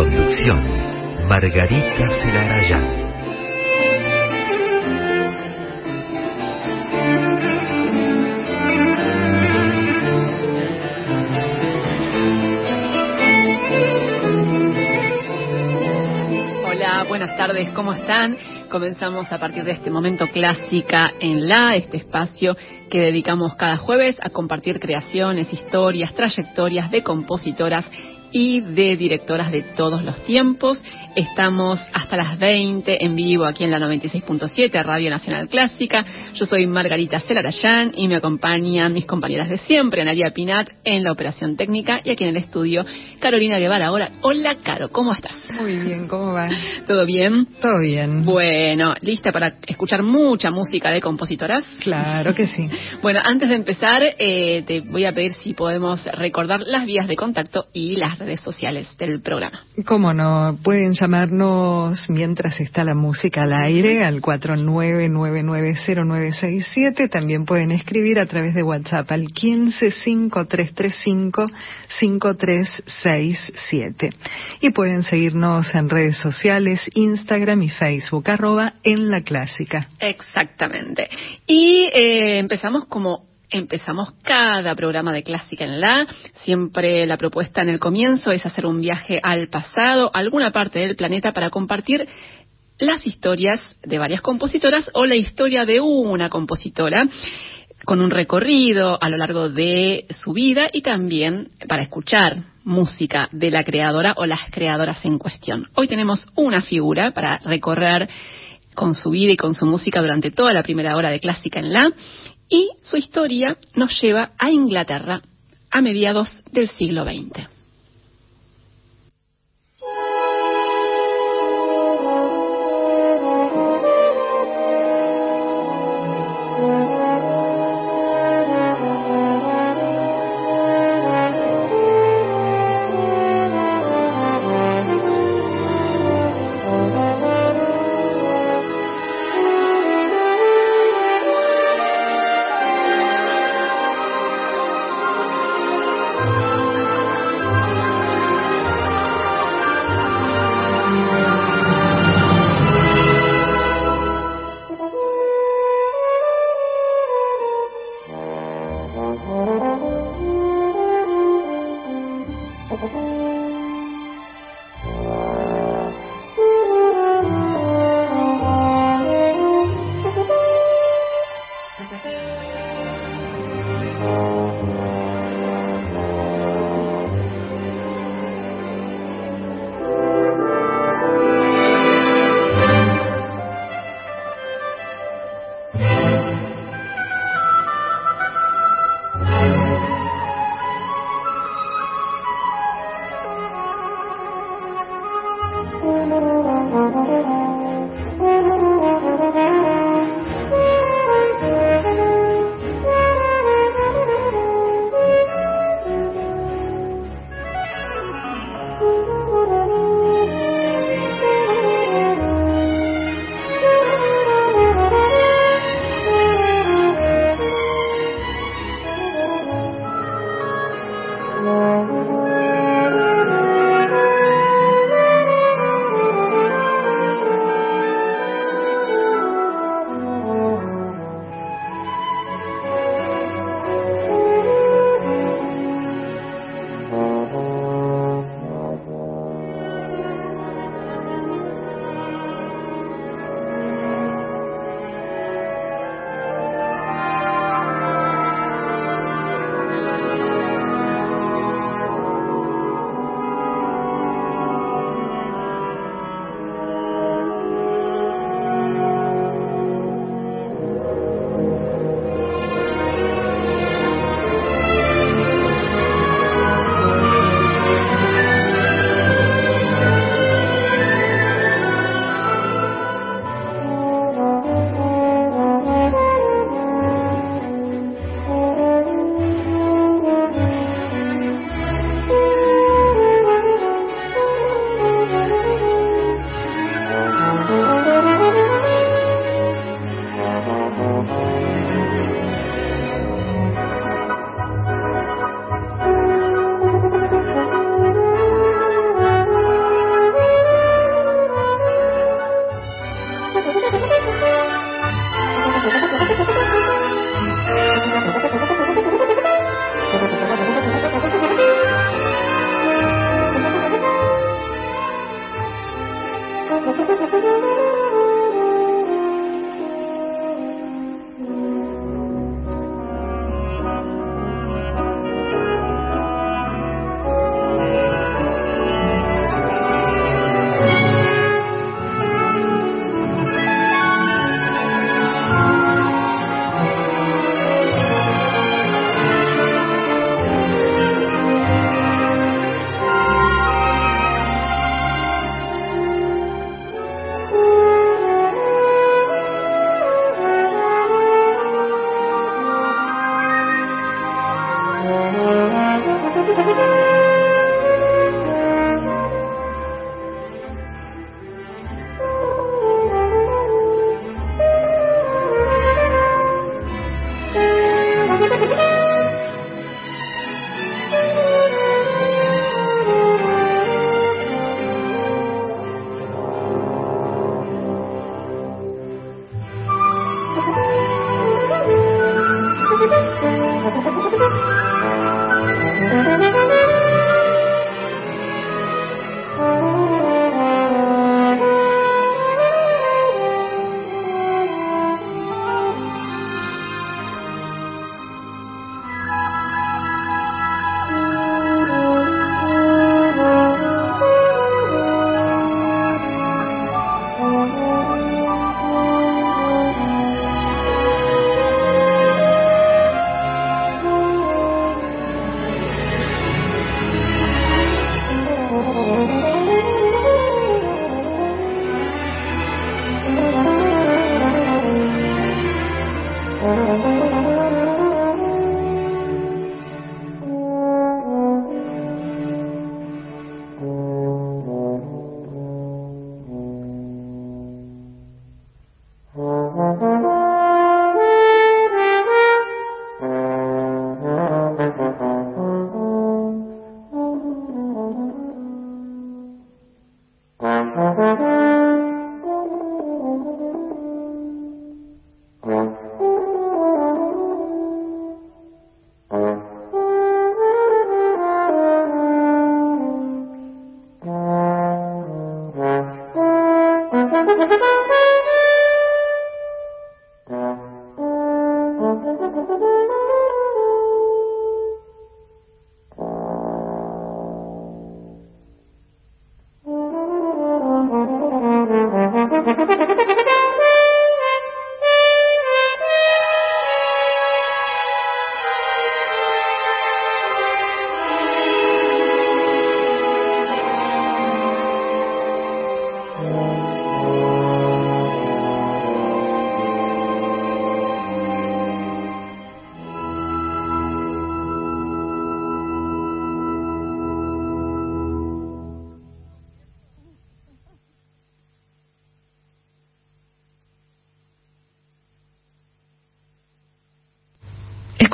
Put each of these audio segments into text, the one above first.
Conducción, Margarita Celarayán. Buenas tardes, ¿cómo están? Comenzamos a partir de este momento clásica en la, este espacio que dedicamos cada jueves a compartir creaciones, historias, trayectorias de compositoras y de directoras de todos los tiempos. Estamos hasta las 20 en vivo aquí en la 96.7 Radio Nacional Clásica. Yo soy Margarita Celarayán y me acompañan mis compañeras de siempre, Analia Pinat en la operación técnica y aquí en el estudio Carolina Guevara. Ahora, hola Caro, ¿cómo estás? Muy bien, ¿cómo va? ¿Todo bien? Todo bien. Bueno, ¿lista para escuchar mucha música de compositoras? Claro que sí. bueno, antes de empezar, eh, te voy a pedir si podemos recordar las vías de contacto y las redes sociales del programa. Cómo no, pueden llamarnos mientras está la música al aire al 49990967. También pueden escribir a través de WhatsApp al 1553355367. Y pueden seguirnos en redes sociales, Instagram y Facebook, arroba en la clásica. Exactamente. Y eh, empezamos como empezamos cada programa de Clásica en la. Siempre la propuesta en el comienzo es hacer un viaje al pasado, a alguna parte del planeta para compartir las historias de varias compositoras o la historia de una compositora con un recorrido a lo largo de su vida y también para escuchar música de la creadora o las creadoras en cuestión. Hoy tenemos una figura para recorrer con su vida y con su música durante toda la primera hora de Clásica en la y su historia nos lleva a Inglaterra a mediados del siglo XX.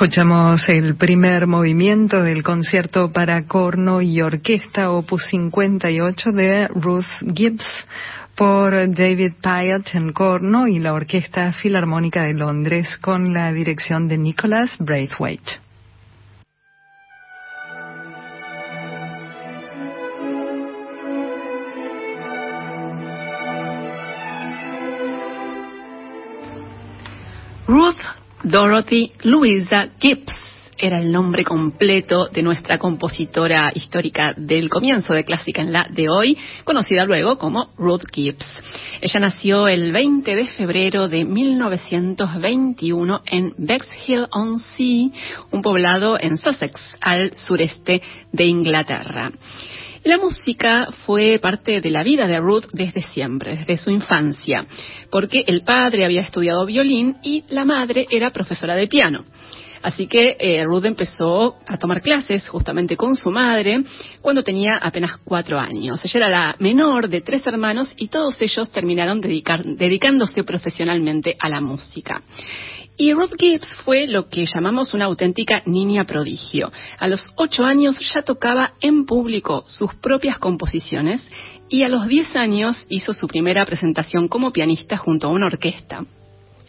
Escuchamos el primer movimiento del concierto para corno y orquesta opus 58 de Ruth Gibbs por David Pyatt en corno y la Orquesta Filarmónica de Londres con la dirección de Nicholas Braithwaite. Dorothy Louisa Gibbs era el nombre completo de nuestra compositora histórica del comienzo de Clásica en la de hoy, conocida luego como Ruth Gibbs. Ella nació el 20 de febrero de 1921 en Bexhill-on-Sea, un poblado en Sussex, al sureste de Inglaterra. La música fue parte de la vida de Ruth desde siempre, desde su infancia, porque el padre había estudiado violín y la madre era profesora de piano. Así que eh, Ruth empezó a tomar clases justamente con su madre cuando tenía apenas cuatro años. Ella era la menor de tres hermanos y todos ellos terminaron dedicándose profesionalmente a la música. Y Ruth Gibbs fue lo que llamamos una auténtica niña prodigio. A los ocho años ya tocaba en público sus propias composiciones y a los diez años hizo su primera presentación como pianista junto a una orquesta.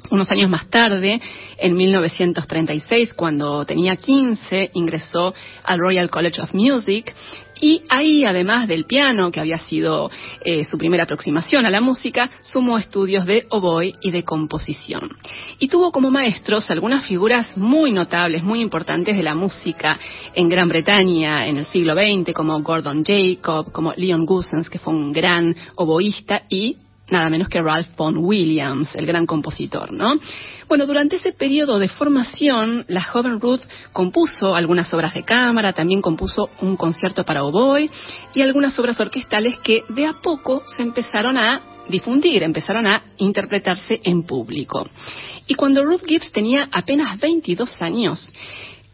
Unos años más tarde, en 1936, cuando tenía 15, ingresó al Royal College of Music y ahí, además del piano, que había sido eh, su primera aproximación a la música, sumó estudios de oboe y de composición. Y tuvo como maestros algunas figuras muy notables, muy importantes de la música en Gran Bretaña en el siglo XX, como Gordon Jacob, como Leon Goossens, que fue un gran oboísta, y nada menos que Ralph Vaughan Williams, el gran compositor, ¿no? Bueno, durante ese periodo de formación, la joven Ruth compuso algunas obras de cámara, también compuso un concierto para oboe y algunas obras orquestales que de a poco se empezaron a difundir, empezaron a interpretarse en público. Y cuando Ruth Gibbs tenía apenas 22 años,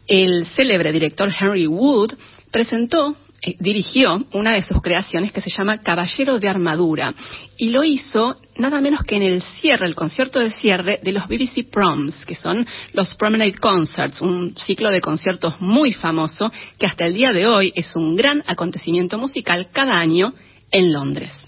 el célebre director Henry Wood presentó eh, dirigió una de sus creaciones que se llama Caballero de Armadura y lo hizo nada menos que en el cierre, el concierto de cierre de los BBC Proms, que son los Promenade Concerts, un ciclo de conciertos muy famoso que hasta el día de hoy es un gran acontecimiento musical cada año en Londres.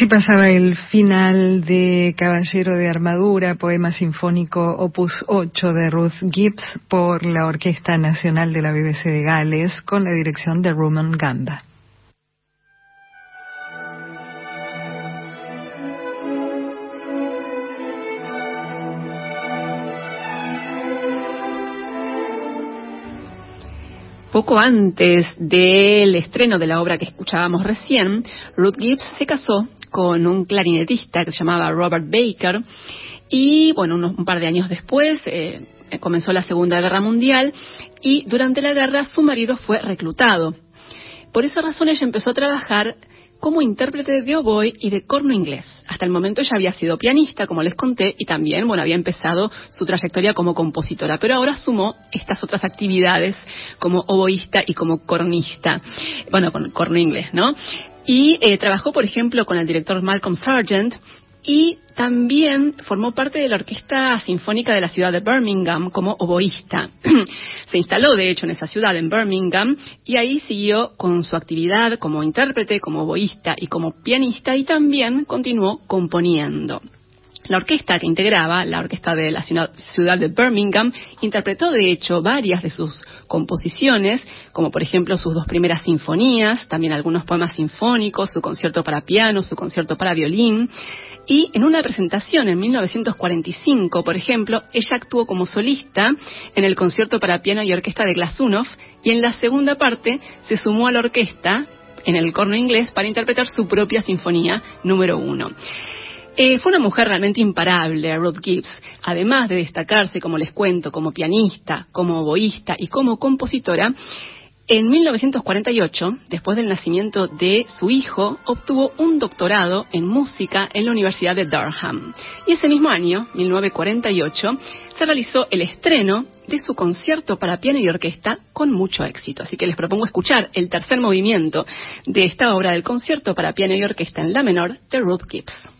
Así pasaba el final de Caballero de Armadura, poema sinfónico opus 8 de Ruth Gibbs por la Orquesta Nacional de la BBC de Gales con la dirección de Roman Gamba. Poco antes del estreno de la obra que escuchábamos recién, Ruth Gibbs se casó con un clarinetista que se llamaba Robert Baker y, bueno, un par de años después eh, comenzó la Segunda Guerra Mundial y durante la guerra su marido fue reclutado. Por esa razón ella empezó a trabajar como intérprete de oboe y de corno inglés. Hasta el momento ella había sido pianista, como les conté, y también, bueno, había empezado su trayectoria como compositora, pero ahora sumó estas otras actividades como oboísta y como cornista, bueno, con corno inglés, ¿no? Y eh, trabajó, por ejemplo, con el director Malcolm Sargent y también formó parte de la Orquesta Sinfónica de la ciudad de Birmingham como oboísta. Se instaló, de hecho, en esa ciudad, en Birmingham, y ahí siguió con su actividad como intérprete, como oboísta y como pianista, y también continuó componiendo. La orquesta que integraba, la orquesta de la ciudad de Birmingham, interpretó de hecho varias de sus composiciones, como por ejemplo sus dos primeras sinfonías, también algunos poemas sinfónicos, su concierto para piano, su concierto para violín. Y en una presentación en 1945, por ejemplo, ella actuó como solista en el concierto para piano y orquesta de Glasunov y en la segunda parte se sumó a la orquesta en el corno inglés para interpretar su propia sinfonía número uno. Eh, fue una mujer realmente imparable, Ruth Gibbs. Además de destacarse, como les cuento, como pianista, como oboísta y como compositora, en 1948, después del nacimiento de su hijo, obtuvo un doctorado en música en la Universidad de Durham. Y ese mismo año, 1948, se realizó el estreno de su concierto para piano y orquesta con mucho éxito. Así que les propongo escuchar el tercer movimiento de esta obra del concierto para piano y orquesta en la menor de Ruth Gibbs.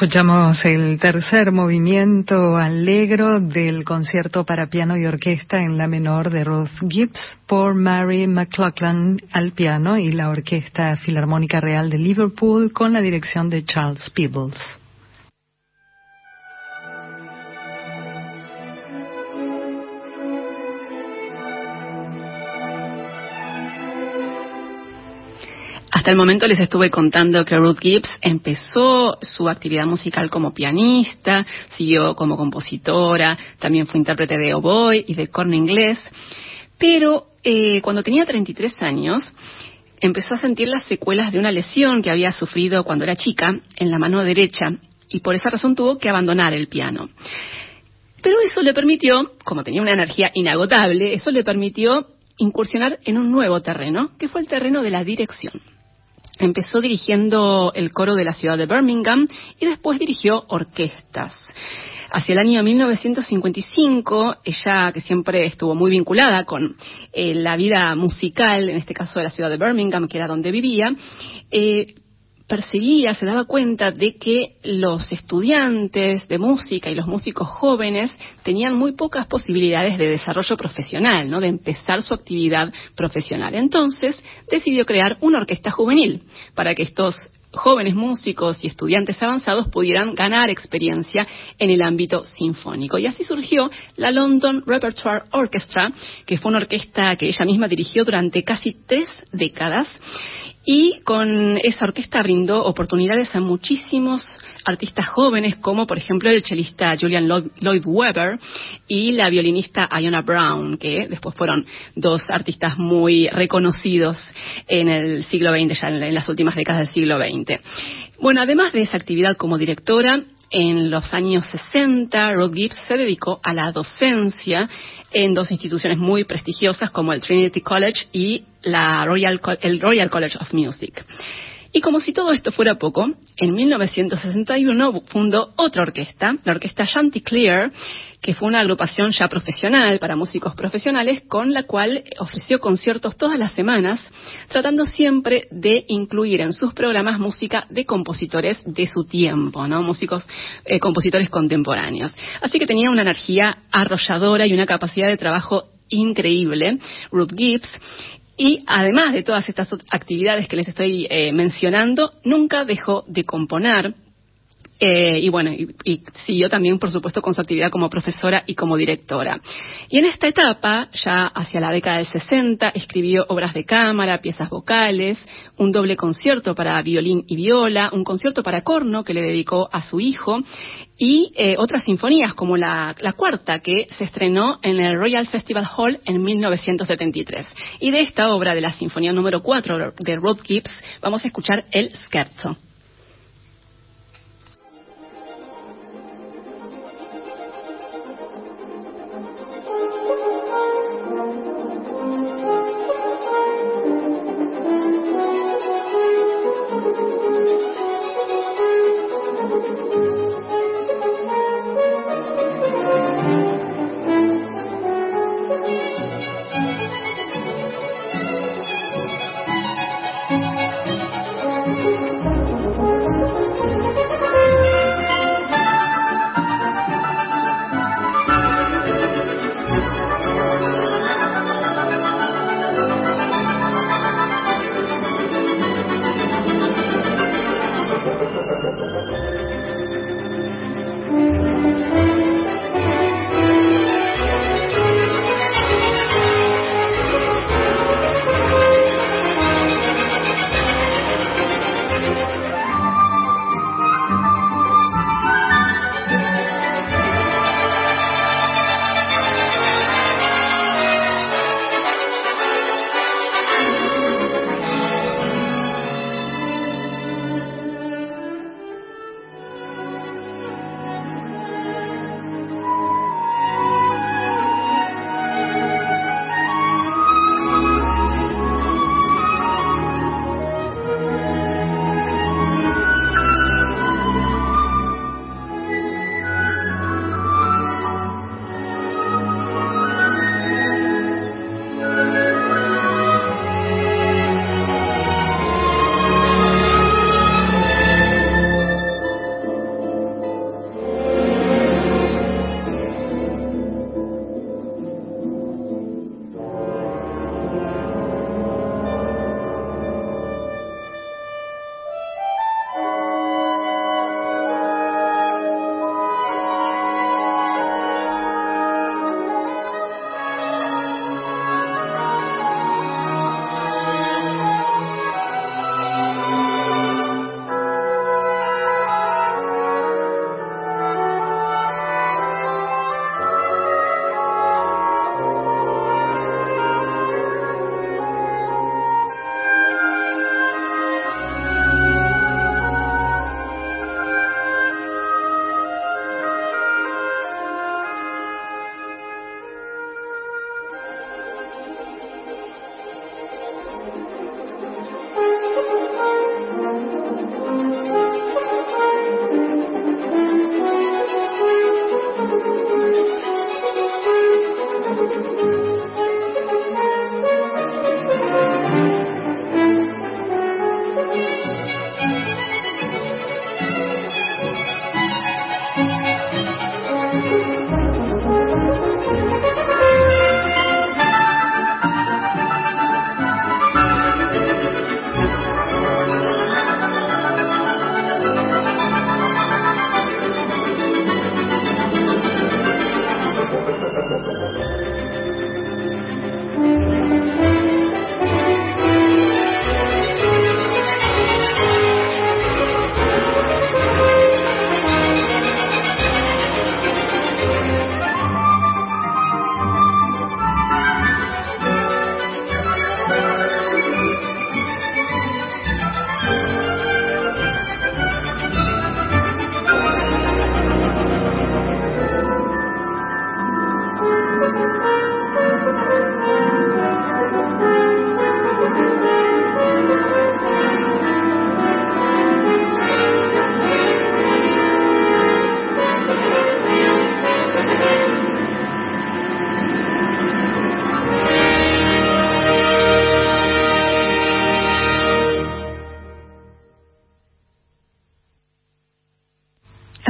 Escuchamos el tercer movimiento alegro del concierto para piano y orquesta en la menor de Ruth Gibbs por Mary McLachlan al piano y la Orquesta Filarmónica Real de Liverpool con la dirección de Charles Peebles. Hasta el momento les estuve contando que Ruth Gibbs empezó su actividad musical como pianista, siguió como compositora, también fue intérprete de oboe y de corno inglés, pero eh, cuando tenía 33 años empezó a sentir las secuelas de una lesión que había sufrido cuando era chica en la mano derecha y por esa razón tuvo que abandonar el piano. Pero eso le permitió, como tenía una energía inagotable, eso le permitió incursionar en un nuevo terreno, que fue el terreno de la dirección. Empezó dirigiendo el coro de la ciudad de Birmingham y después dirigió orquestas. Hacia el año 1955, ella, que siempre estuvo muy vinculada con eh, la vida musical, en este caso de la ciudad de Birmingham, que era donde vivía, eh, percibía, se daba cuenta de que los estudiantes de música y los músicos jóvenes tenían muy pocas posibilidades de desarrollo profesional, ¿no? de empezar su actividad profesional. Entonces decidió crear una orquesta juvenil para que estos jóvenes músicos y estudiantes avanzados pudieran ganar experiencia en el ámbito sinfónico. Y así surgió la London Repertoire Orchestra, que fue una orquesta que ella misma dirigió durante casi tres décadas y con esa orquesta brindó oportunidades a muchísimos artistas jóvenes, como por ejemplo el chelista Julian Lloyd Webber y la violinista Iona Brown, que después fueron dos artistas muy reconocidos en el siglo XX, ya en las últimas décadas del siglo XX. Bueno, además de esa actividad como directora, en los años 60, Ruth Gibbs se dedicó a la docencia en dos instituciones muy prestigiosas como el Trinity College y la Royal, el Royal College of Music. Y como si todo esto fuera poco, en 1961 fundó otra orquesta, la orquesta Chanticleer, que fue una agrupación ya profesional para músicos profesionales, con la cual ofreció conciertos todas las semanas, tratando siempre de incluir en sus programas música de compositores de su tiempo, ¿no? Músicos, eh, compositores contemporáneos. Así que tenía una energía arrolladora y una capacidad de trabajo increíble, Ruth Gibbs, y además de todas estas actividades que les estoy eh, mencionando, nunca dejó de componer, eh, y bueno, y, siguió también, por supuesto, con su actividad como profesora y como directora. Y en esta etapa, ya hacia la década del 60, escribió obras de cámara, piezas vocales, un doble concierto para violín y viola, un concierto para corno que le dedicó a su hijo, y eh, otras sinfonías, como la, la, cuarta, que se estrenó en el Royal Festival Hall en 1973. Y de esta obra, de la Sinfonía número 4 de Rod Gibbs, vamos a escuchar el Scherzo.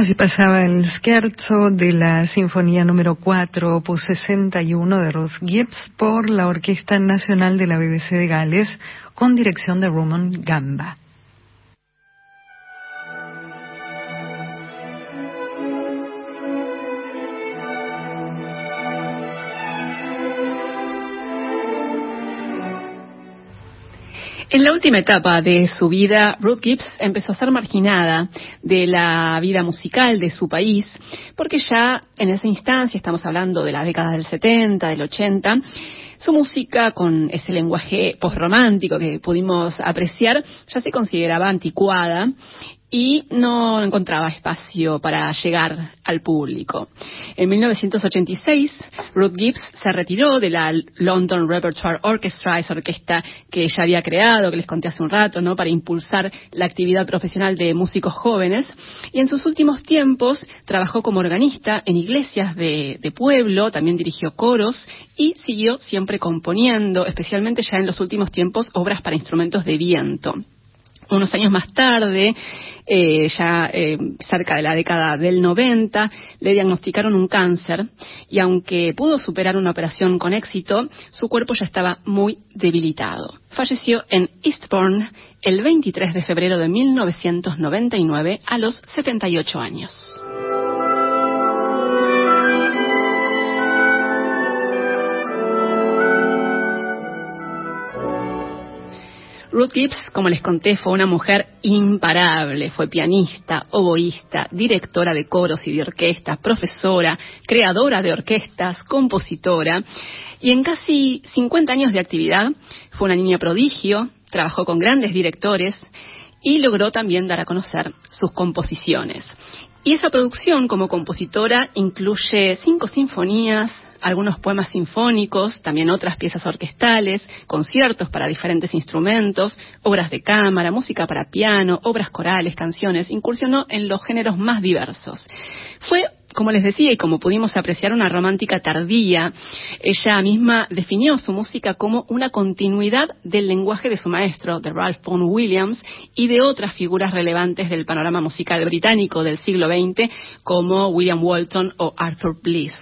Así pasaba el scherzo de la Sinfonía número 4, opus 61 de Ruth Gibbs por la Orquesta Nacional de la BBC de Gales con dirección de Roman Gamba. En la última etapa de su vida, Ruth Gibbs empezó a ser marginada de la vida musical de su país, porque ya en esa instancia, estamos hablando de la década del 70, del 80, su música, con ese lenguaje postromántico que pudimos apreciar, ya se consideraba anticuada y no encontraba espacio para llegar al público. En 1986, Ruth Gibbs se retiró de la London Repertoire Orchestra, esa orquesta que ella había creado, que les conté hace un rato, ¿no? Para impulsar la actividad profesional de músicos jóvenes. Y en sus últimos tiempos trabajó como organista en iglesias de, de pueblo, también dirigió coros y siguió siempre componiendo, especialmente ya en los últimos tiempos, obras para instrumentos de viento unos años más tarde, eh, ya eh, cerca de la década del 90, le diagnosticaron un cáncer y aunque pudo superar una operación con éxito, su cuerpo ya estaba muy debilitado. Falleció en Eastbourne el 23 de febrero de 1999 a los 78 años. Ruth Gibbs, como les conté, fue una mujer imparable. Fue pianista, oboísta, directora de coros y de orquestas, profesora, creadora de orquestas, compositora. Y en casi 50 años de actividad fue una niña prodigio, trabajó con grandes directores y logró también dar a conocer sus composiciones. Y esa producción como compositora incluye cinco sinfonías, algunos poemas sinfónicos, también otras piezas orquestales, conciertos para diferentes instrumentos, obras de cámara, música para piano, obras corales, canciones, incursionó en los géneros más diversos. Fue como les decía y como pudimos apreciar, una romántica tardía. Ella misma definió su música como una continuidad del lenguaje de su maestro, de Ralph Vaughan Williams, y de otras figuras relevantes del panorama musical británico del siglo XX, como William Walton o Arthur Bliss.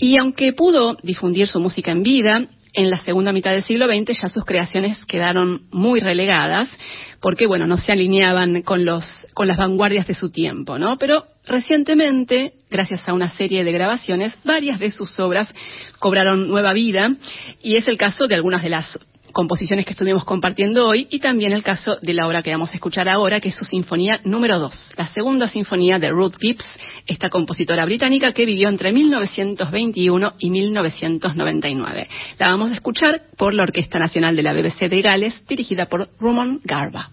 Y aunque pudo difundir su música en vida, en la segunda mitad del siglo XX ya sus creaciones quedaron muy relegadas porque bueno no se alineaban con los con las vanguardias de su tiempo no pero recientemente gracias a una serie de grabaciones varias de sus obras cobraron nueva vida y es el caso de algunas de las composiciones que estuvimos compartiendo hoy y también el caso de la obra que vamos a escuchar ahora, que es su sinfonía número 2, la segunda sinfonía de Ruth Gibbs, esta compositora británica que vivió entre 1921 y 1999. La vamos a escuchar por la Orquesta Nacional de la BBC de Gales, dirigida por Roman Garba.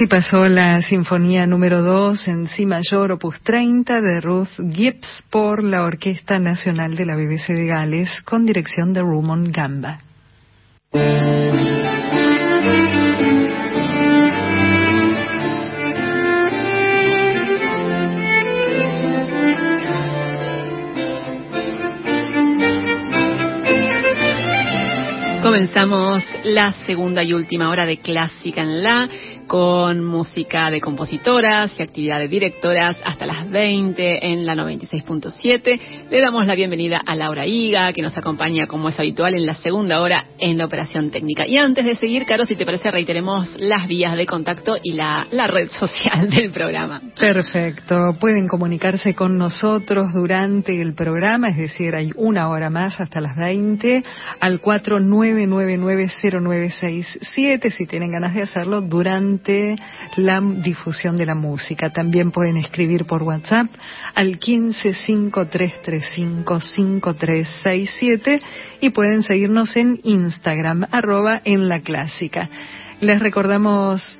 Así pasó la Sinfonía número 2 en Si mayor, opus 30 de Ruth Gibbs por la Orquesta Nacional de la BBC de Gales con dirección de Rumon Gamba. Comenzamos la segunda y última hora de Clásica en la con música de compositoras y actividad de directoras hasta las 20 en la 96.7. Le damos la bienvenida a Laura Higa, que nos acompaña como es habitual en la segunda hora en la operación técnica. Y antes de seguir, Caro, si te parece, reiteremos las vías de contacto y la, la red social del programa. Perfecto. Pueden comunicarse con nosotros durante el programa, es decir, hay una hora más hasta las 20 al 49990967 si tienen ganas de hacerlo durante la difusión de la música. También pueden escribir por WhatsApp al 1553355367 y pueden seguirnos en Instagram, arroba en la clásica. Les recordamos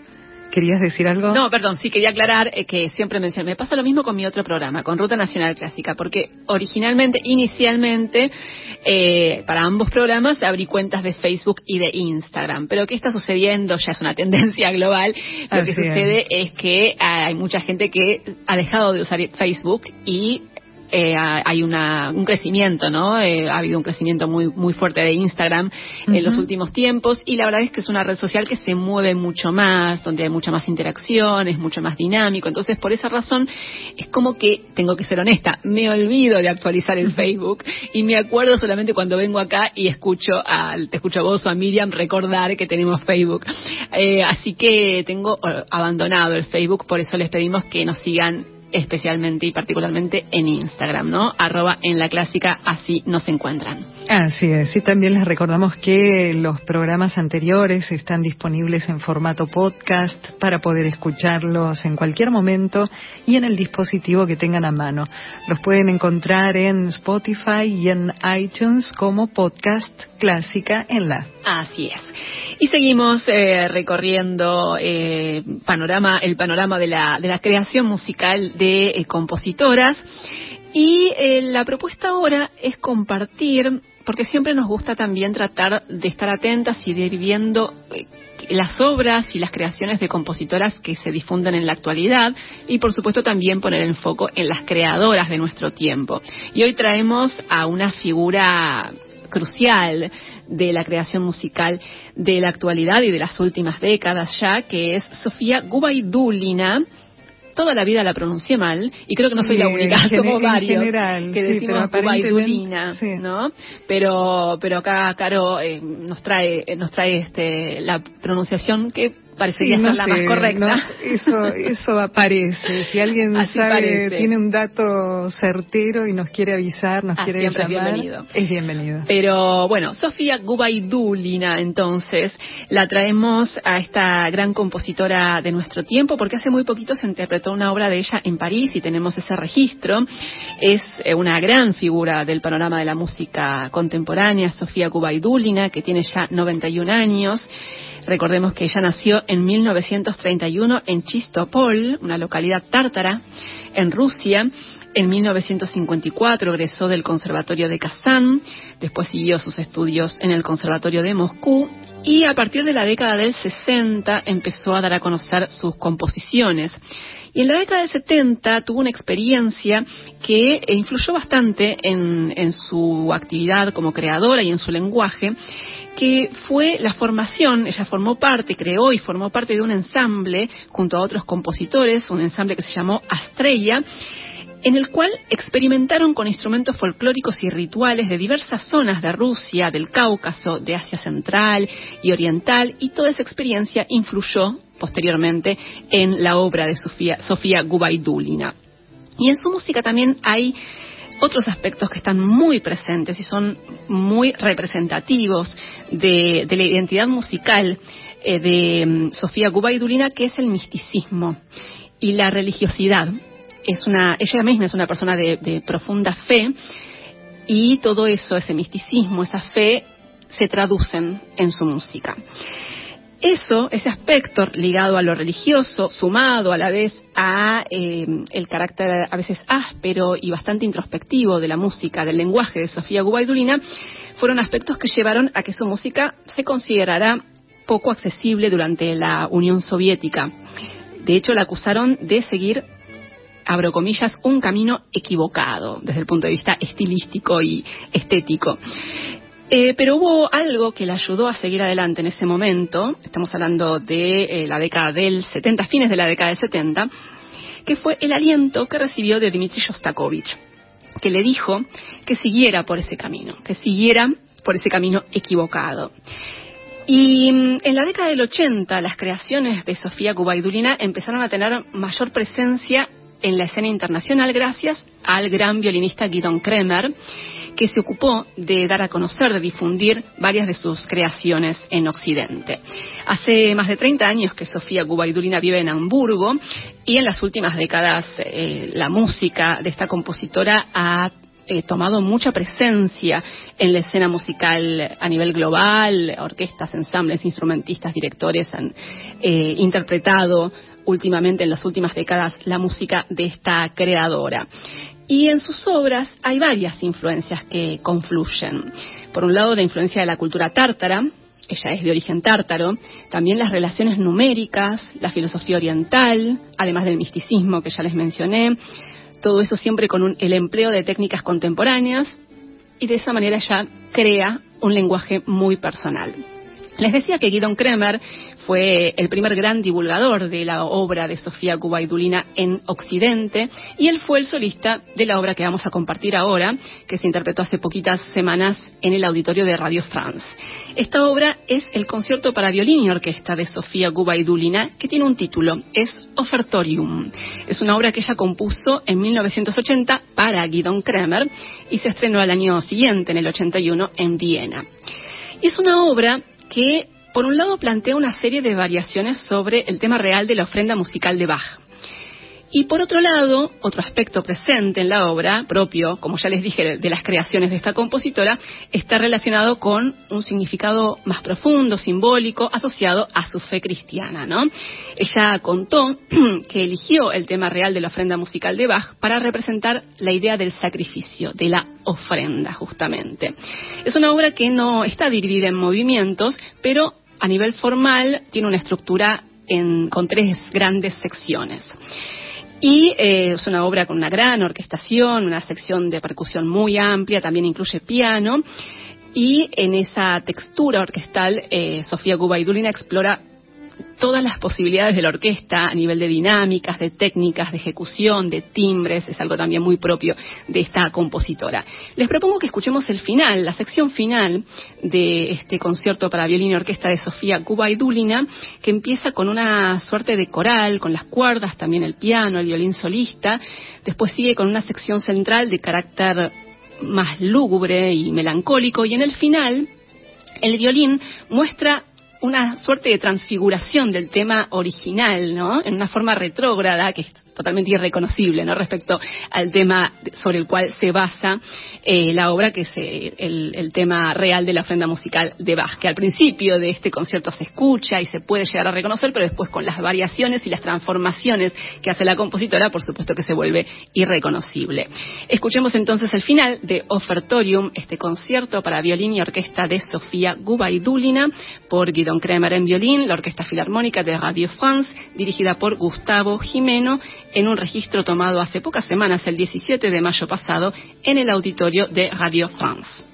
¿Querías decir algo? No, perdón, sí quería aclarar eh, que siempre mencioné. Me pasa lo mismo con mi otro programa, con Ruta Nacional Clásica, porque originalmente, inicialmente, eh, para ambos programas abrí cuentas de Facebook y de Instagram. Pero ¿qué está sucediendo? Ya es una tendencia global. Lo que sucede es que hay mucha gente que ha dejado de usar Facebook y eh, hay una, un crecimiento, ¿no? Eh, ha habido un crecimiento muy, muy fuerte de Instagram en los últimos tiempos y la verdad es que es una red social que se mueve mucho más, donde hay mucha más interacción, es mucho más dinámico. Entonces, por esa razón, es como que, tengo que ser honesta, me olvido de actualizar el Facebook y me acuerdo solamente cuando vengo acá y escucho al, te escucho a vos o a Miriam recordar que tenemos Facebook. Eh, así que tengo abandonado el Facebook, por eso les pedimos que nos sigan especialmente y particularmente en Instagram, ¿no? Arroba en la clásica, así nos encuentran. Así es, y también les recordamos que los programas anteriores están disponibles en formato podcast para poder escucharlos en cualquier momento y en el dispositivo que tengan a mano. Los pueden encontrar en Spotify y en iTunes como podcast clásica en la. Así es. Y seguimos eh, recorriendo eh, panorama, el panorama de la, de la creación musical de eh, compositoras. Y la propuesta ahora es compartir, porque siempre nos gusta también tratar de estar atentas y de ir viendo las obras y las creaciones de compositoras que se difunden en la actualidad y por supuesto también poner el foco en las creadoras de nuestro tiempo. Y hoy traemos a una figura crucial de la creación musical de la actualidad y de las últimas décadas ya, que es Sofía Gubaidulina, toda la vida la pronuncié mal y creo que no soy la única, somos varios que decimos sí, ¿no? Pero pero acá Caro eh, nos trae nos trae este la pronunciación que parecería ser la más correcta. eso, eso aparece. Si alguien sabe, tiene un dato certero y nos quiere avisar, nos ah, quiere llamar, es bienvenido. Es bienvenido. Pero bueno, Sofía Gubaidulina, entonces, la traemos a esta gran compositora de nuestro tiempo, porque hace muy poquito se interpretó una obra de ella en París y tenemos ese registro. Es eh, una gran figura del panorama de la música contemporánea, Sofía Gubaidulina, que tiene ya 91 años. Recordemos que ella nació en 1931 en Chistopol, una localidad tártara, en Rusia. En 1954 egresó del Conservatorio de Kazán, después siguió sus estudios en el Conservatorio de Moscú y a partir de la década del 60 empezó a dar a conocer sus composiciones. Y en la década del 70 tuvo una experiencia que influyó bastante en, en su actividad como creadora y en su lenguaje, que fue la formación, ella formó parte, creó y formó parte de un ensamble junto a otros compositores, un ensamble que se llamó Astrella, en el cual experimentaron con instrumentos folclóricos y rituales de diversas zonas de Rusia, del Cáucaso, de Asia Central y Oriental, y toda esa experiencia influyó posteriormente en la obra de Sofía, Sofía Gubaidulina. Y en su música también hay otros aspectos que están muy presentes y son muy representativos de, la identidad musical eh, de mm, Sofía Gubaidulina, que es el misticismo y la religiosidad. Es ella misma es una persona de profunda fe y todo eso, ese misticismo, esa fe, se traducen en su música. Eso, ese aspecto ligado a lo religioso, sumado a la vez a eh, el carácter a veces áspero y bastante introspectivo de la música, del lenguaje de Sofía Gubaidulina, fueron aspectos que llevaron a que su música se considerara poco accesible durante la Unión Soviética. De hecho, la acusaron de seguir abro comillas, un camino equivocado desde el punto de vista estilístico y estético. Eh, pero hubo algo que le ayudó a seguir adelante en ese momento, estamos hablando de eh, la década del 70, fines de la década del 70, que fue el aliento que recibió de Dmitry Shostakovich, que le dijo que siguiera por ese camino, que siguiera por ese camino equivocado. Y mm, en la década del 80 las creaciones de Sofía Gubaidulina empezaron a tener mayor presencia en la escena internacional gracias al gran violinista Guidon Kremer, que se ocupó de dar a conocer, de difundir varias de sus creaciones en Occidente. Hace más de 30 años que Sofía Gubaidulina vive en Hamburgo y en las últimas décadas eh, la música de esta compositora ha eh, tomado mucha presencia en la escena musical a nivel global, orquestas, ensambles, instrumentistas, directores han eh, interpretado últimamente, en las últimas décadas, la música de esta creadora. Y en sus obras hay varias influencias que confluyen. Por un lado, la influencia de la cultura tártara, ella es de origen tártaro, también las relaciones numéricas, la filosofía oriental, además del misticismo que ya les mencioné, todo eso siempre con el empleo de técnicas contemporáneas y de esa manera ella crea un lenguaje muy personal. Les decía que Guidon Kremer fue el primer gran divulgador de la obra de Sofía Gubaidulina en Occidente y él fue el solista de la obra que vamos a compartir ahora, que se interpretó hace poquitas semanas en el auditorio de Radio France. Esta obra es el concierto para violín y orquesta de Sofía Gubaidulina, que tiene un título, es Ofertorium. Es una obra que ella compuso en 1980 para Guidon Kremer y se estrenó al año siguiente, en el 81, en Viena. Y es una obra que, por un lado, plantea una serie de variaciones sobre el tema real de la ofrenda musical de Bach. Y por otro lado, otro aspecto presente en la obra, propio, como ya les dije, de las creaciones de esta compositora, está relacionado con un significado más profundo, simbólico, asociado a su fe cristiana, ¿no? Ella contó que eligió el tema real de la ofrenda musical de Bach para representar la idea del sacrificio, de la ofrenda, justamente. Es una obra que no está dividida en movimientos, pero a nivel formal tiene una estructura con tres grandes secciones. Y eh, es una obra con una gran orquestación, una sección de percusión muy amplia, también incluye piano. Y en esa textura orquestal, eh, Sofía Gubaidulina explora todas las posibilidades de la orquesta a nivel de dinámicas, de técnicas, de ejecución, de timbres, es algo también muy propio de esta compositora. Les propongo que escuchemos el final, la sección final de este concierto para violín y orquesta de Sofía Gubaidulina, que empieza con una suerte de coral, con las cuerdas, también el piano, el violín solista, después sigue con una sección central de carácter más lúgubre y melancólico, y en el final el violín muestra una suerte de transfiguración del tema original, ¿no? En una forma retrógrada que totalmente irreconocible, ¿no? Respecto al tema sobre el cual se basa eh, la obra, que es eh, el, tema real de la ofrenda musical de Bach, que al principio de este concierto se escucha y se puede llegar a reconocer, pero después con las variaciones y las transformaciones que hace la compositora, por supuesto que se vuelve irreconocible. Escuchemos entonces el final de Ofertorium, este concierto para violín y orquesta de Sofía Gubaidulina por Guido Don Kremer en violín, la Orquesta Filarmónica de Radio France, dirigida por Gustavo Jimeno, en un registro tomado hace pocas semanas, el 17 de mayo pasado, en el auditorio de Radio France.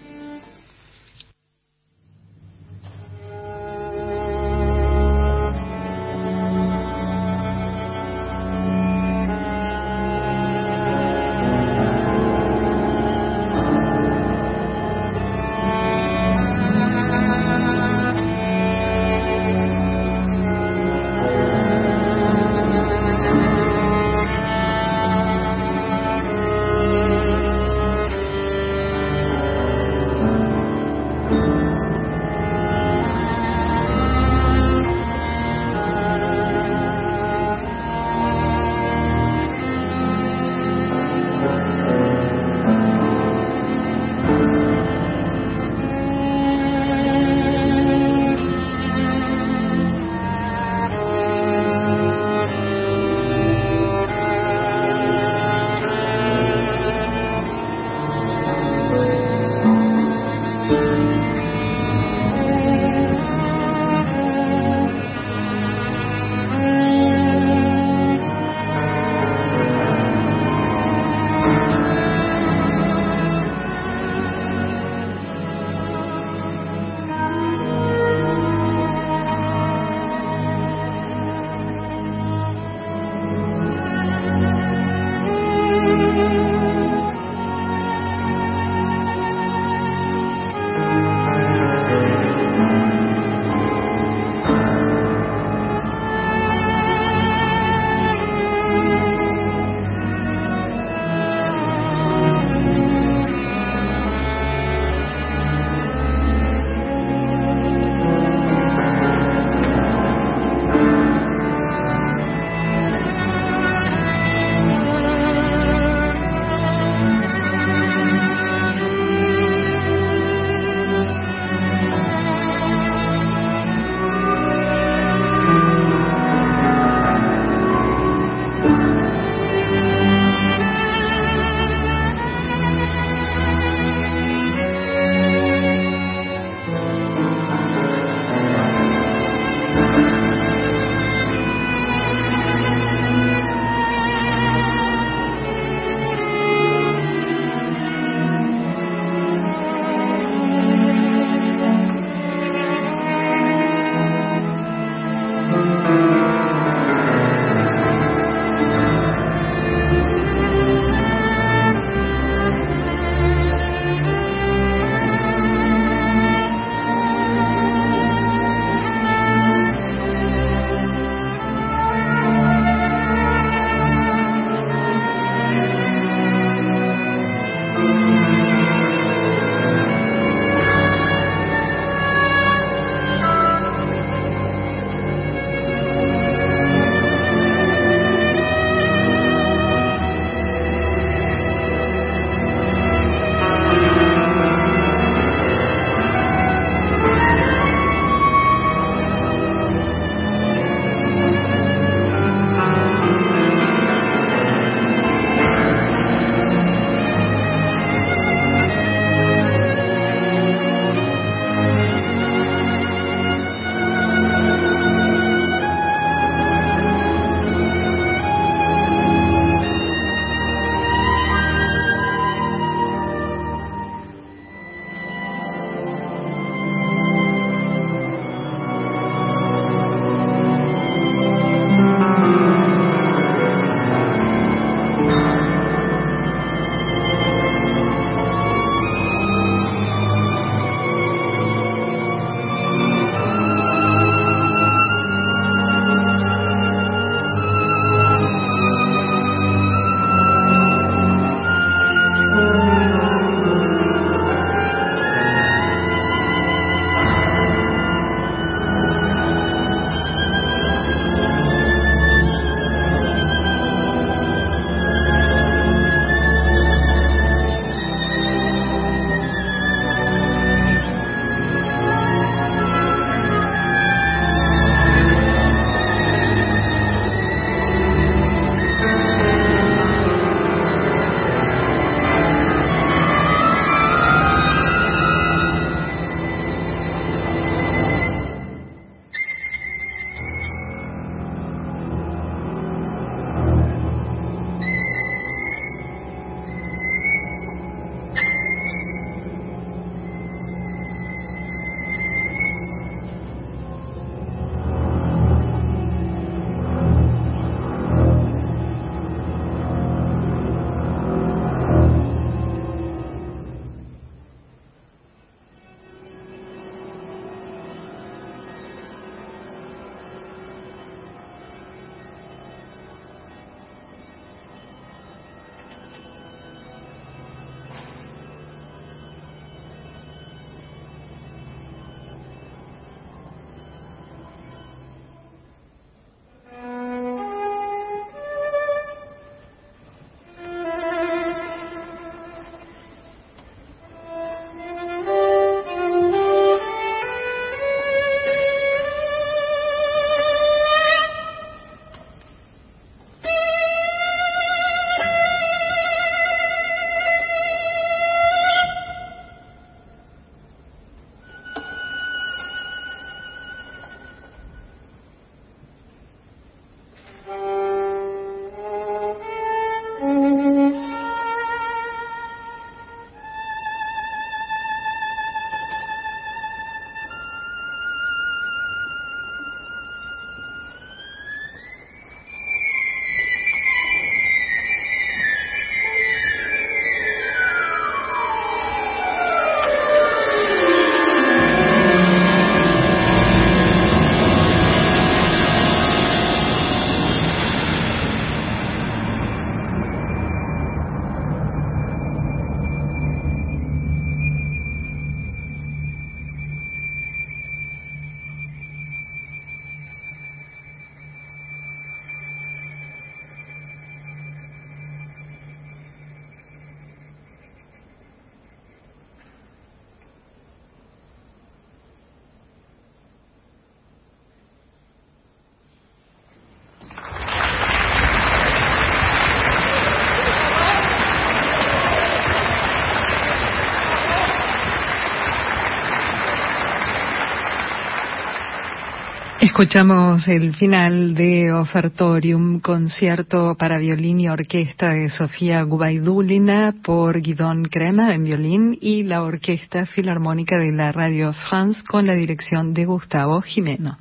Escuchamos el final de Ofertorium, concierto para violín y orquesta de Sofía Gubaidulina por Guidón Crema en violín y la Orquesta Filarmónica de la Radio France con la dirección de Gustavo Jimeno.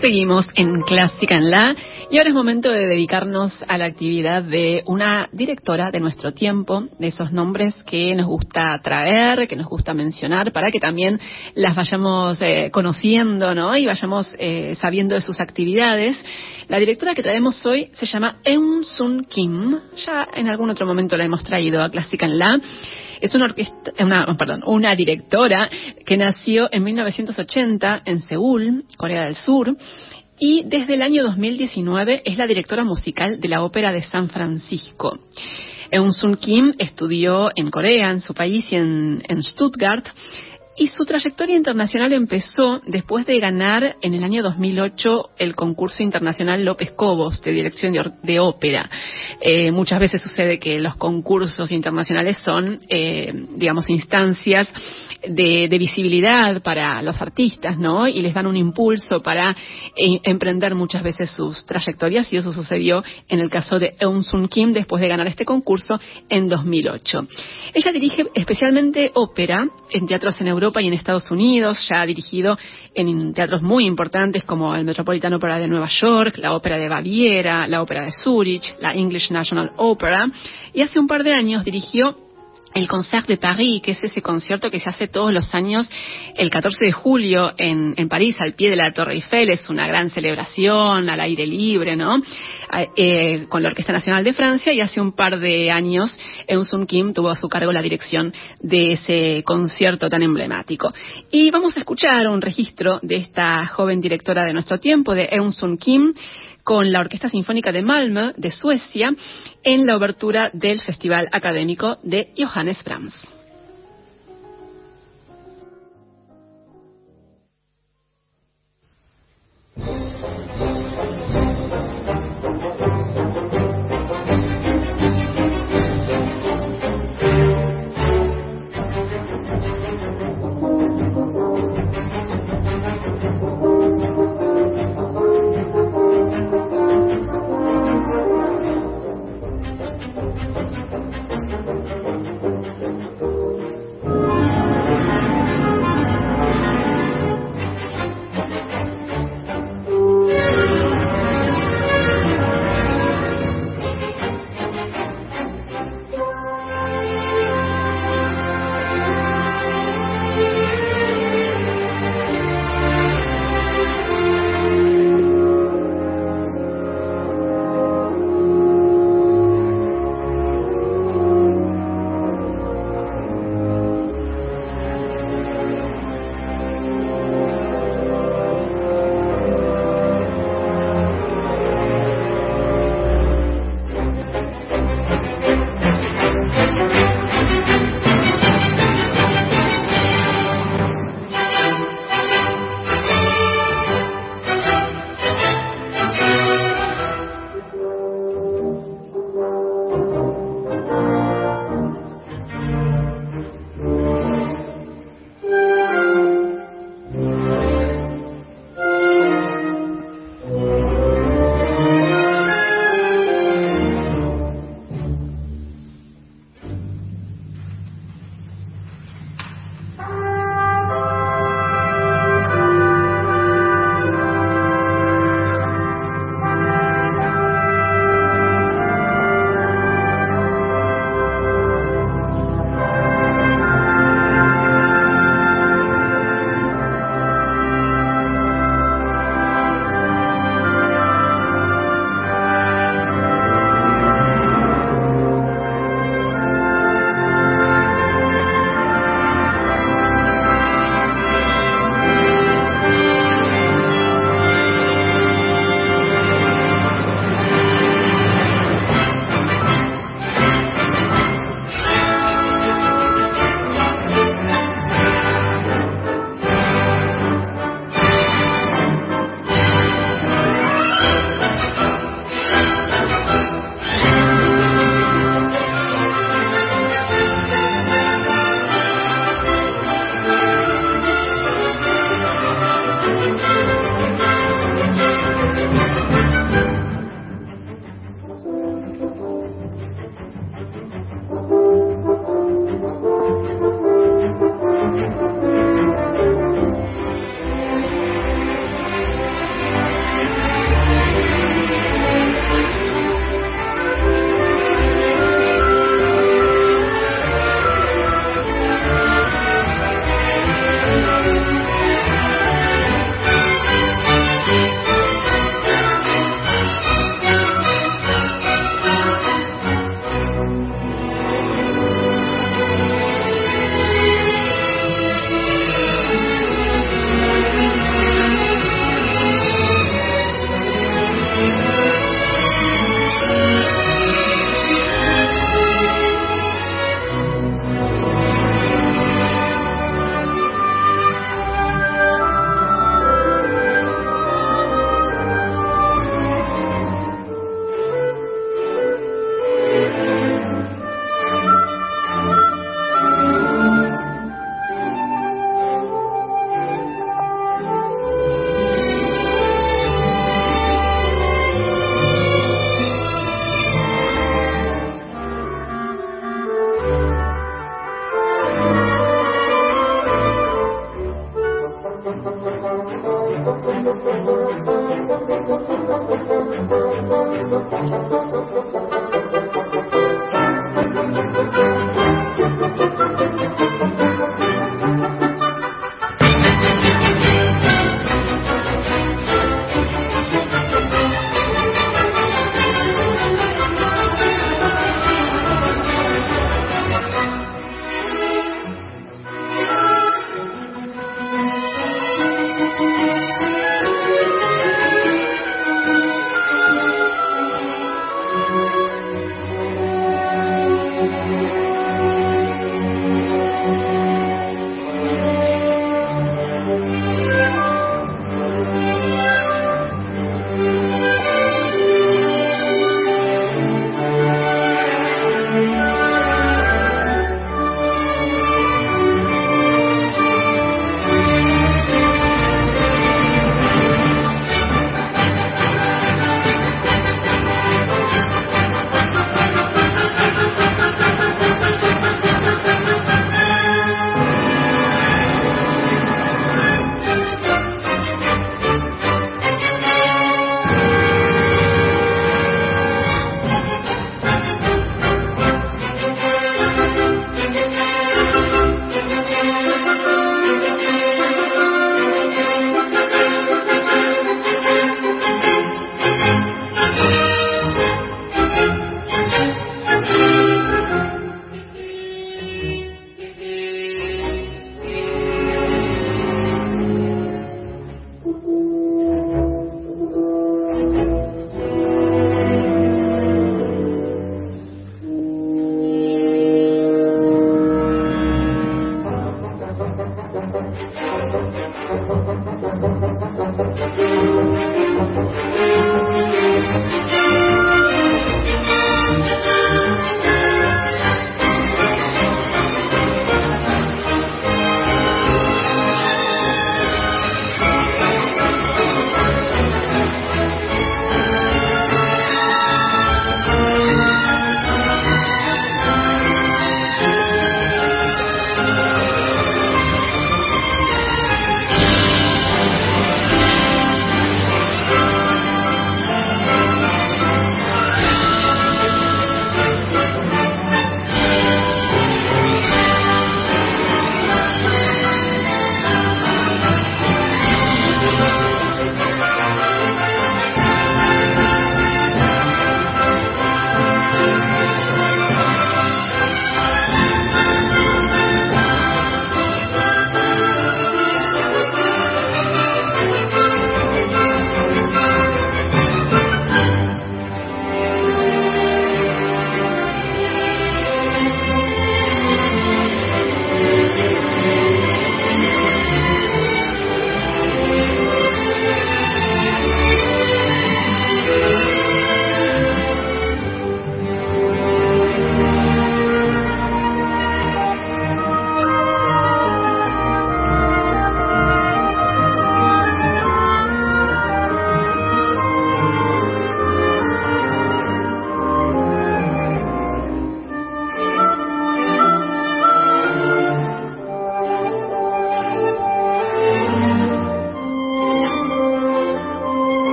Seguimos en Clásica en La y ahora es momento de dedicarnos a la actividad de una directora de nuestro tiempo, de esos nombres que nos gusta traer, que nos gusta mencionar, para que también las vayamos eh, conociendo ¿no? y vayamos eh, sabiendo de sus actividades. La directora que traemos hoy se llama Eun Sun Kim, ya en algún otro momento la hemos traído a Clásica en La. Es una orquesta, una, perdón, una directora que nació en 1980 en Seúl, Corea del Sur, y desde el año 2019 es la directora musical de la Ópera de San Francisco. Eun Sun Kim estudió en Corea, en su país y en, en Stuttgart, y su trayectoria internacional empezó después de ganar en el año 2008 el concurso internacional López Cobos de dirección de, ópera. Eh, muchas veces sucede que los concursos internacionales son, eh, digamos, instancias de, visibilidad para los artistas, ¿no? Y les dan un impulso para eh, emprender muchas veces sus trayectorias y eso sucedió en el caso de Eun Sun Kim después de ganar este concurso en 2008. Ella dirige especialmente ópera en teatros en Europa y en Estados Unidos, ya ha dirigido en teatros muy importantes como el Metropolitan Opera de Nueva York, la Ópera de Baviera, la Ópera de Zurich, la English National Opera, y hace un par de años dirigió el Concert de Paris, que es ese concierto que se hace todos los años el 14 de julio en, París, al pie de la Torre Eiffel. Es una gran celebración al aire libre, ¿no? Eh, con la Orquesta Nacional de Francia y hace un par de años Eun Sun Kim tuvo a su cargo la dirección de ese concierto tan emblemático. Y vamos a escuchar un registro de esta joven directora de nuestro tiempo, de Eun Sun Kim, con la Orquesta Sinfónica de Malmö, de Suecia, en la obertura del Festival Académico de Johannes Brahms.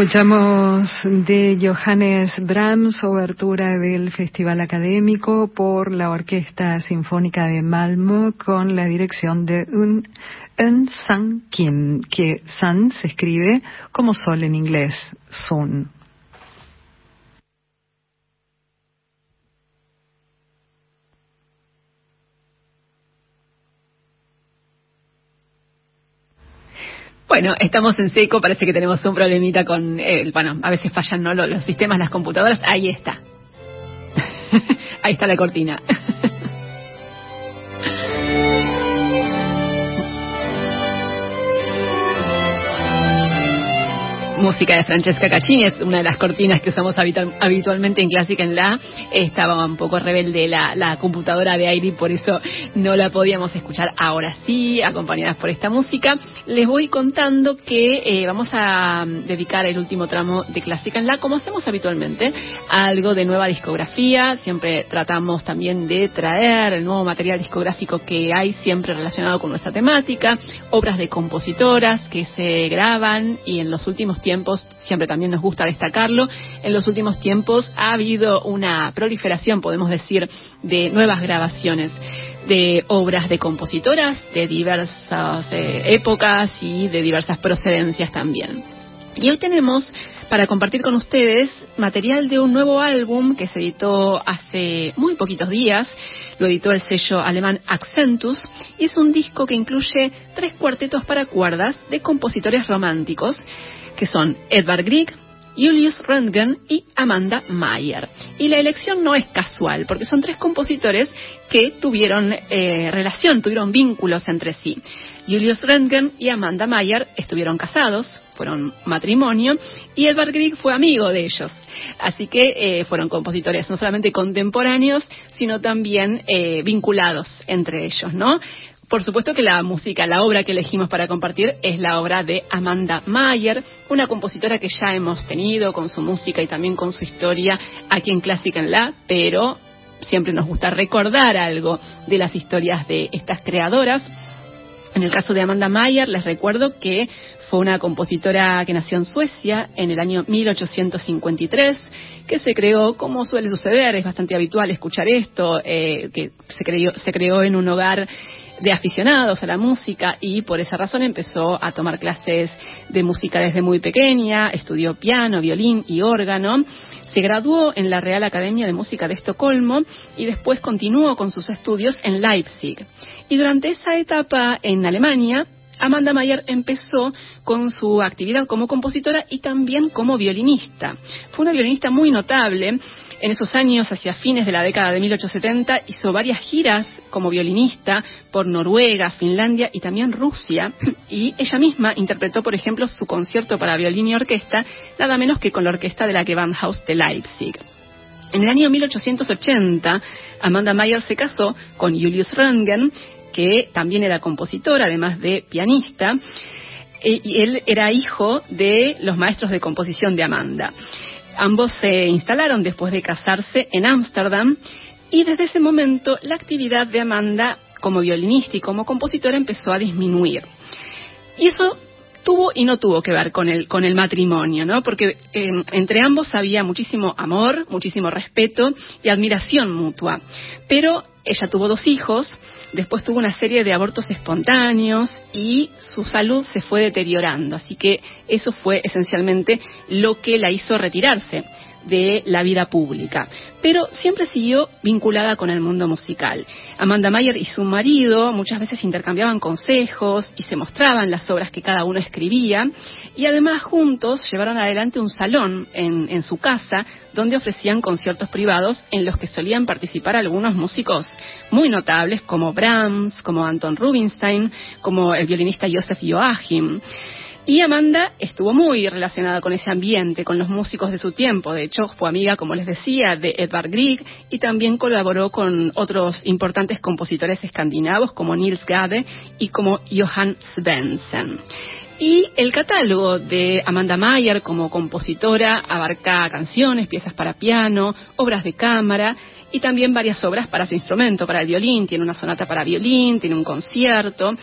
Escuchamos de Johannes Brahms, obertura del Festival Académico por la Orquesta Sinfónica de Malmö con la dirección de Un, Un San Kim, que San se escribe como sol en inglés, Sun. Bueno, estamos en seco, parece que tenemos un problemita con, eh, bueno, a veces fallan ¿no? los, los sistemas, las computadoras, ahí está. ahí está la cortina. música de Francesca Caccini, es una de las cortinas que usamos habitualmente en Clásica en La. Estaba un poco rebelde la, computadora de Airi, por eso no la podíamos escuchar ahora sí, acompañadas por esta música. Les voy contando que eh, vamos a dedicar el último tramo de Clásica en La, como hacemos habitualmente, a algo de nueva discografía. Siempre tratamos también de traer el nuevo material discográfico que hay siempre relacionado con nuestra temática, obras de compositoras que se graban y en los últimos tiempos siempre también nos gusta destacarlo, en los últimos tiempos ha habido una proliferación, podemos decir, de nuevas grabaciones de obras de compositoras de diversas eh, épocas y de diversas procedencias también. Y hoy tenemos para compartir con ustedes material de un nuevo álbum que se editó hace muy poquitos días. Lo editó el sello alemán Accentus y es un disco que incluye tres cuartetos para cuerdas de compositores románticos que son Edvard Grieg, Julius Röntgen y Amanda Mayer. Y la elección no es casual, porque son tres compositores que tuvieron eh, relación, tuvieron vínculos entre sí. Julius Röntgen y Amanda Mayer estuvieron casados, fueron matrimonio, y Edvard Grieg fue amigo de ellos. Así que eh, fueron compositores no solamente contemporáneos, sino también eh, vinculados entre ellos, ¿no? Por supuesto que la música, la obra que elegimos para compartir es la obra de Amanda Mayer, una compositora que ya hemos tenido con su música y también con su historia aquí en Clásica en La, pero siempre nos gusta recordar algo de las historias de estas creadoras. En el caso de Amanda Mayer, les recuerdo que fue una compositora que nació en Suecia en el año 1853, que se creó, como suele suceder, es bastante habitual escuchar esto, eh, que se creó, se creó en un hogar de aficionados a la música y por esa razón empezó a tomar clases de música desde muy pequeña, estudió piano, violín y órgano, se graduó en la Real Academia de Música de Estocolmo y después continuó con sus estudios en Leipzig. Y durante esa etapa en Alemania Amanda Mayer empezó con su actividad como compositora y también como violinista. Fue una violinista muy notable. En esos años, hacia fines de la década de 1870, hizo varias giras como violinista por Noruega, Finlandia y también Rusia. Y ella misma interpretó, por ejemplo, su concierto para violín y orquesta, nada menos que con la orquesta de la Gewandhaus de Leipzig. En el año 1880, Amanda Mayer se casó con Julius Röntgen que también era compositor, además de pianista, e, y él era hijo de los maestros de composición de Amanda. Ambos se instalaron después de casarse en Ámsterdam y desde ese momento la actividad de Amanda como violinista y como compositora empezó a disminuir. Y eso tuvo y no tuvo que ver con el, con el matrimonio, ¿no? Porque eh, entre ambos había muchísimo amor, muchísimo respeto y admiración mutua. Pero ella tuvo dos hijos, después tuvo una serie de abortos espontáneos y su salud se fue deteriorando. Así que eso fue esencialmente lo que la hizo retirarse de la vida pública, pero siempre siguió vinculada con el mundo musical. Amanda Mayer y su marido muchas veces intercambiaban consejos y se mostraban las obras que cada uno escribía y además juntos llevaron adelante un salón en, en su casa donde ofrecían conciertos privados en los que solían participar algunos músicos muy notables como Brahms, como Anton Rubinstein, como el violinista Joseph Joachim. Y Amanda estuvo muy relacionada con ese ambiente, con los músicos de su tiempo. De hecho, fue amiga, como les decía, de Edvard Grieg y también colaboró con otros importantes compositores escandinavos como Nils Gade y como Johan Svensson. Y el catálogo de Amanda Mayer como compositora abarca canciones, piezas para piano, obras de cámara y también varias obras para su instrumento, para el violín. Tiene una sonata para violín, tiene un concierto.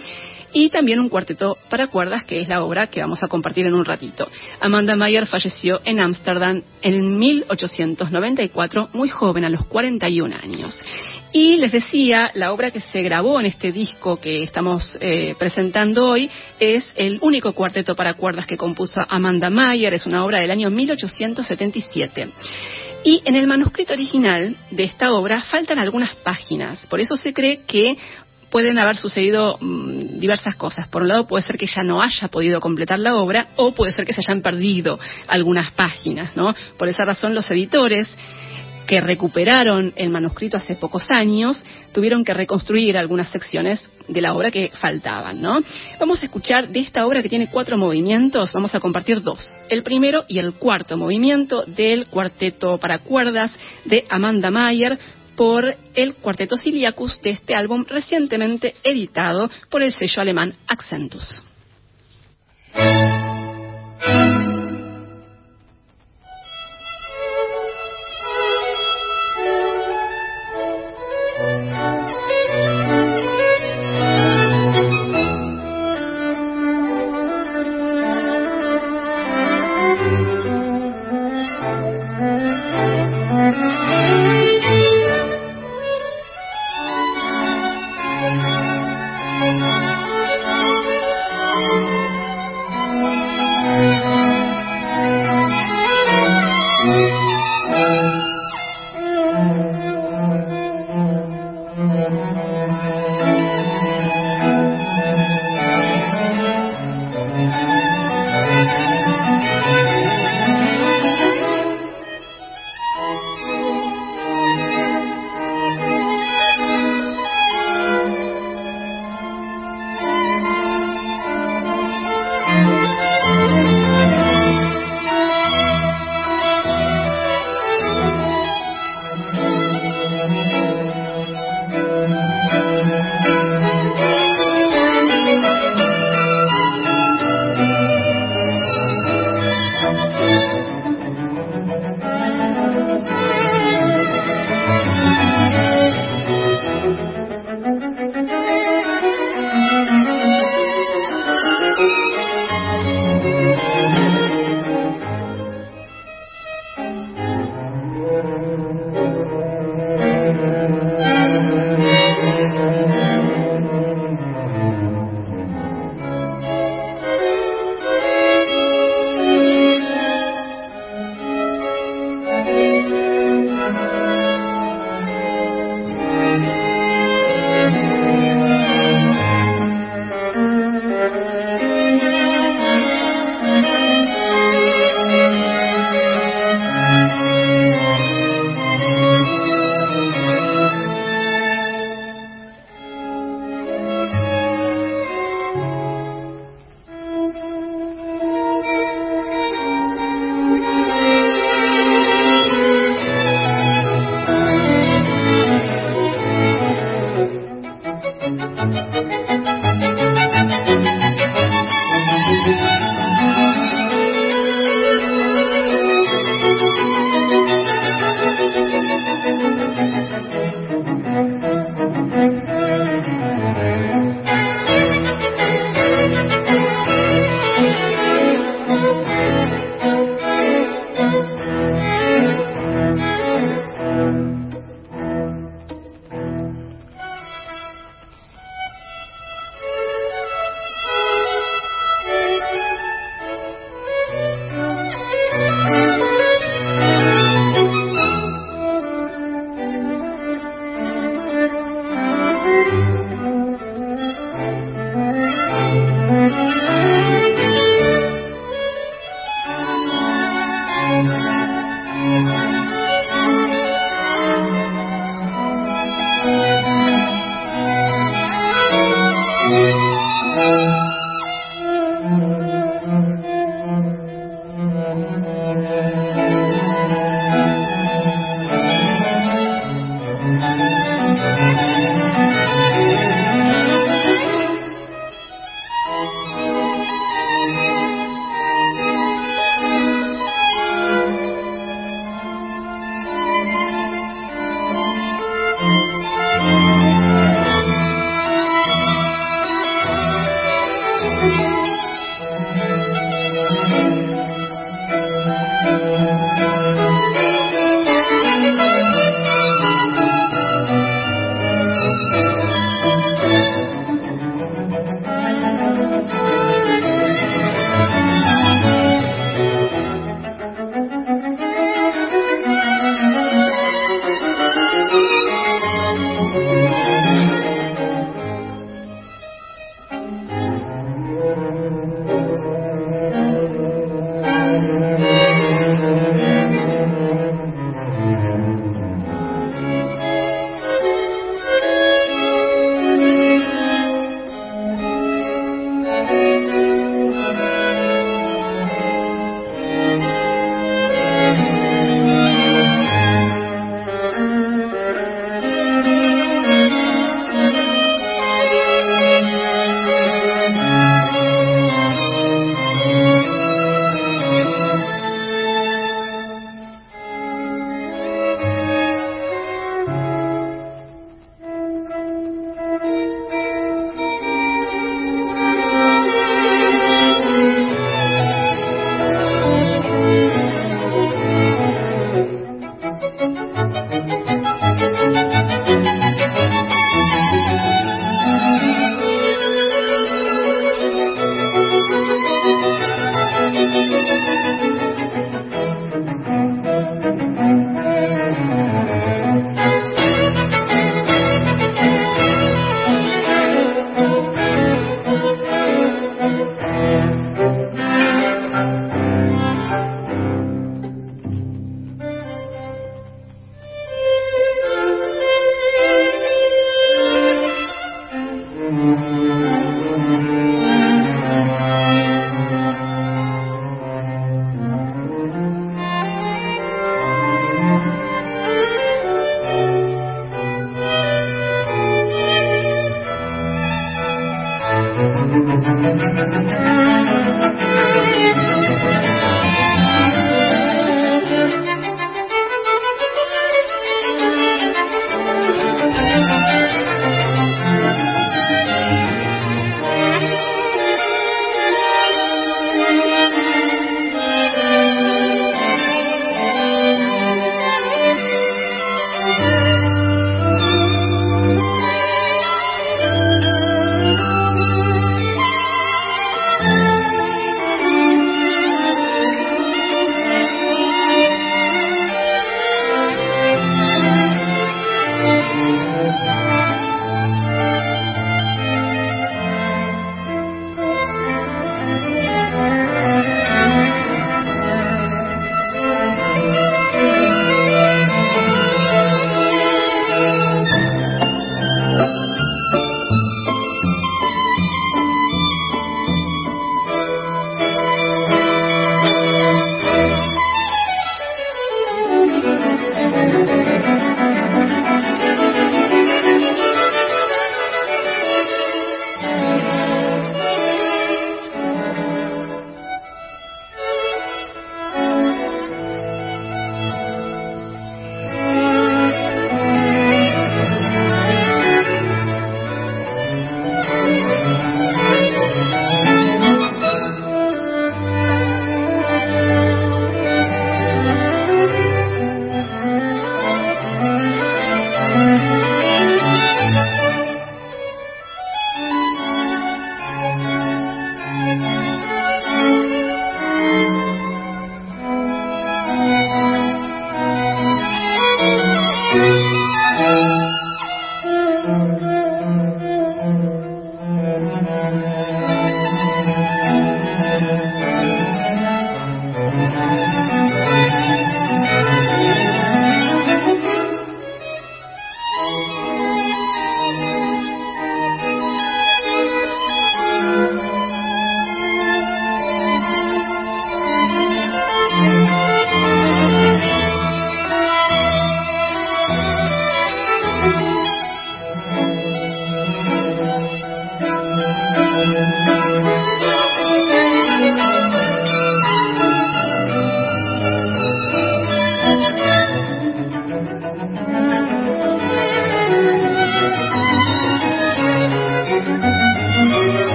Y también un cuarteto para cuerdas, que es la obra que vamos a compartir en un ratito. Amanda Mayer falleció en Ámsterdam en 1894, muy joven, a los 41 años. Y les decía, la obra que se grabó en este disco que estamos eh, presentando hoy es el único cuarteto para cuerdas que compuso Amanda Mayer, es una obra del año 1877. Y en el manuscrito original de esta obra faltan algunas páginas, por eso se cree que pueden haber sucedido mm, diversas cosas. Por un lado, puede ser que ya no haya podido completar la obra o puede ser que se hayan perdido algunas páginas, ¿no? Por esa razón, los editores que recuperaron el manuscrito hace pocos años, tuvieron que reconstruir algunas secciones de la obra que faltaban, ¿no? Vamos a escuchar de esta obra que tiene cuatro movimientos, vamos a compartir dos. El primero y el cuarto movimiento del cuarteto para cuerdas de Amanda Mayer por el cuarteto Siliacus de este álbum recientemente editado por el sello alemán Accentus.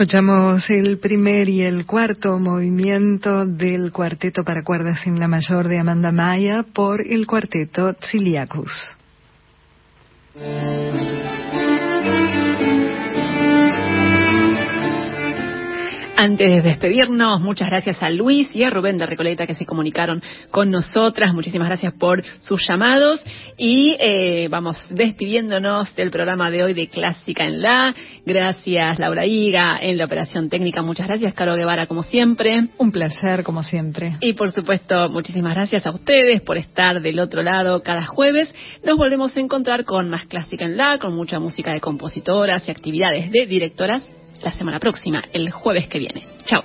Escuchamos el primer y el cuarto movimiento del cuarteto para cuerdas en la mayor de Amanda Maya por el cuarteto Tsiliakus. Antes de despedirnos, muchas gracias a Luis y a Rubén de Recoleta que se comunicaron con nosotras. Muchísimas gracias por sus llamados y eh, vamos despidiéndonos del programa de hoy de Clásica en la. Gracias Laura Higa en la operación técnica. Muchas gracias Caro Guevara como siempre. Un placer como siempre. Y por supuesto, muchísimas gracias a ustedes por estar del otro lado cada jueves. Nos volvemos a encontrar con más Clásica en la, con mucha música de compositoras y actividades de directoras la semana próxima, el jueves que viene. Chao.